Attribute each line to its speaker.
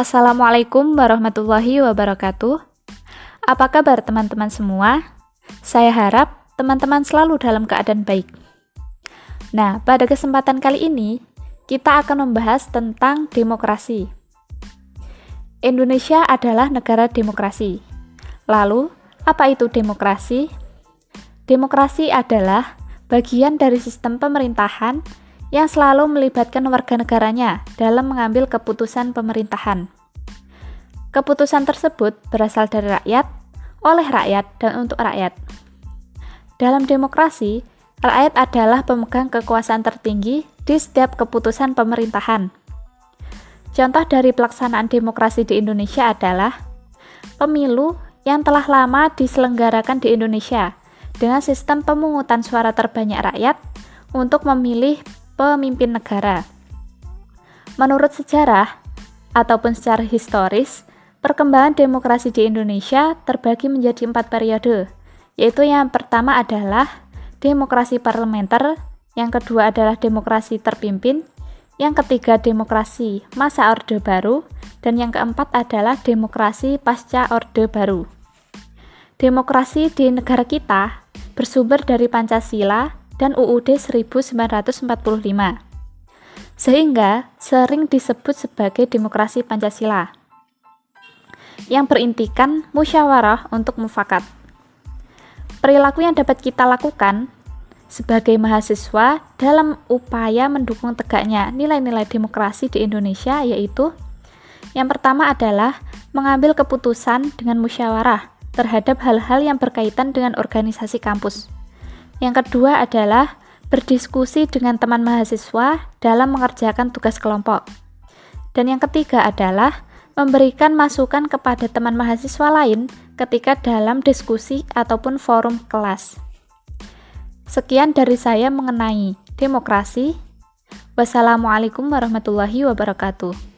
Speaker 1: Assalamualaikum warahmatullahi wabarakatuh. Apa kabar teman-teman semua? Saya harap teman-teman selalu dalam keadaan baik. Nah, pada kesempatan kali ini kita akan membahas tentang demokrasi. Indonesia adalah negara demokrasi. Lalu, apa itu demokrasi? Demokrasi adalah bagian dari sistem pemerintahan yang selalu melibatkan warga negaranya dalam mengambil keputusan pemerintahan. Keputusan tersebut berasal dari rakyat, oleh rakyat, dan untuk rakyat. Dalam demokrasi, rakyat adalah pemegang kekuasaan tertinggi di setiap keputusan pemerintahan. Contoh dari pelaksanaan demokrasi di Indonesia adalah pemilu yang telah lama diselenggarakan di Indonesia dengan sistem pemungutan suara terbanyak rakyat untuk memilih pemimpin negara. Menurut sejarah ataupun secara historis, perkembangan demokrasi di Indonesia terbagi menjadi empat periode, yaitu yang pertama adalah demokrasi parlementer, yang kedua adalah demokrasi terpimpin, yang ketiga demokrasi masa Orde Baru, dan yang keempat adalah demokrasi pasca Orde Baru. Demokrasi di negara kita bersumber dari Pancasila dan UUD 1945. Sehingga sering disebut sebagai demokrasi Pancasila yang berintikan musyawarah untuk mufakat. Perilaku yang dapat kita lakukan sebagai mahasiswa dalam upaya mendukung tegaknya nilai-nilai demokrasi di Indonesia yaitu yang pertama adalah mengambil keputusan dengan musyawarah terhadap hal-hal yang berkaitan dengan organisasi kampus. Yang kedua adalah berdiskusi dengan teman mahasiswa dalam mengerjakan tugas kelompok. Dan yang ketiga adalah memberikan masukan kepada teman mahasiswa lain ketika dalam diskusi ataupun forum kelas. Sekian dari saya mengenai demokrasi. Wassalamualaikum warahmatullahi wabarakatuh.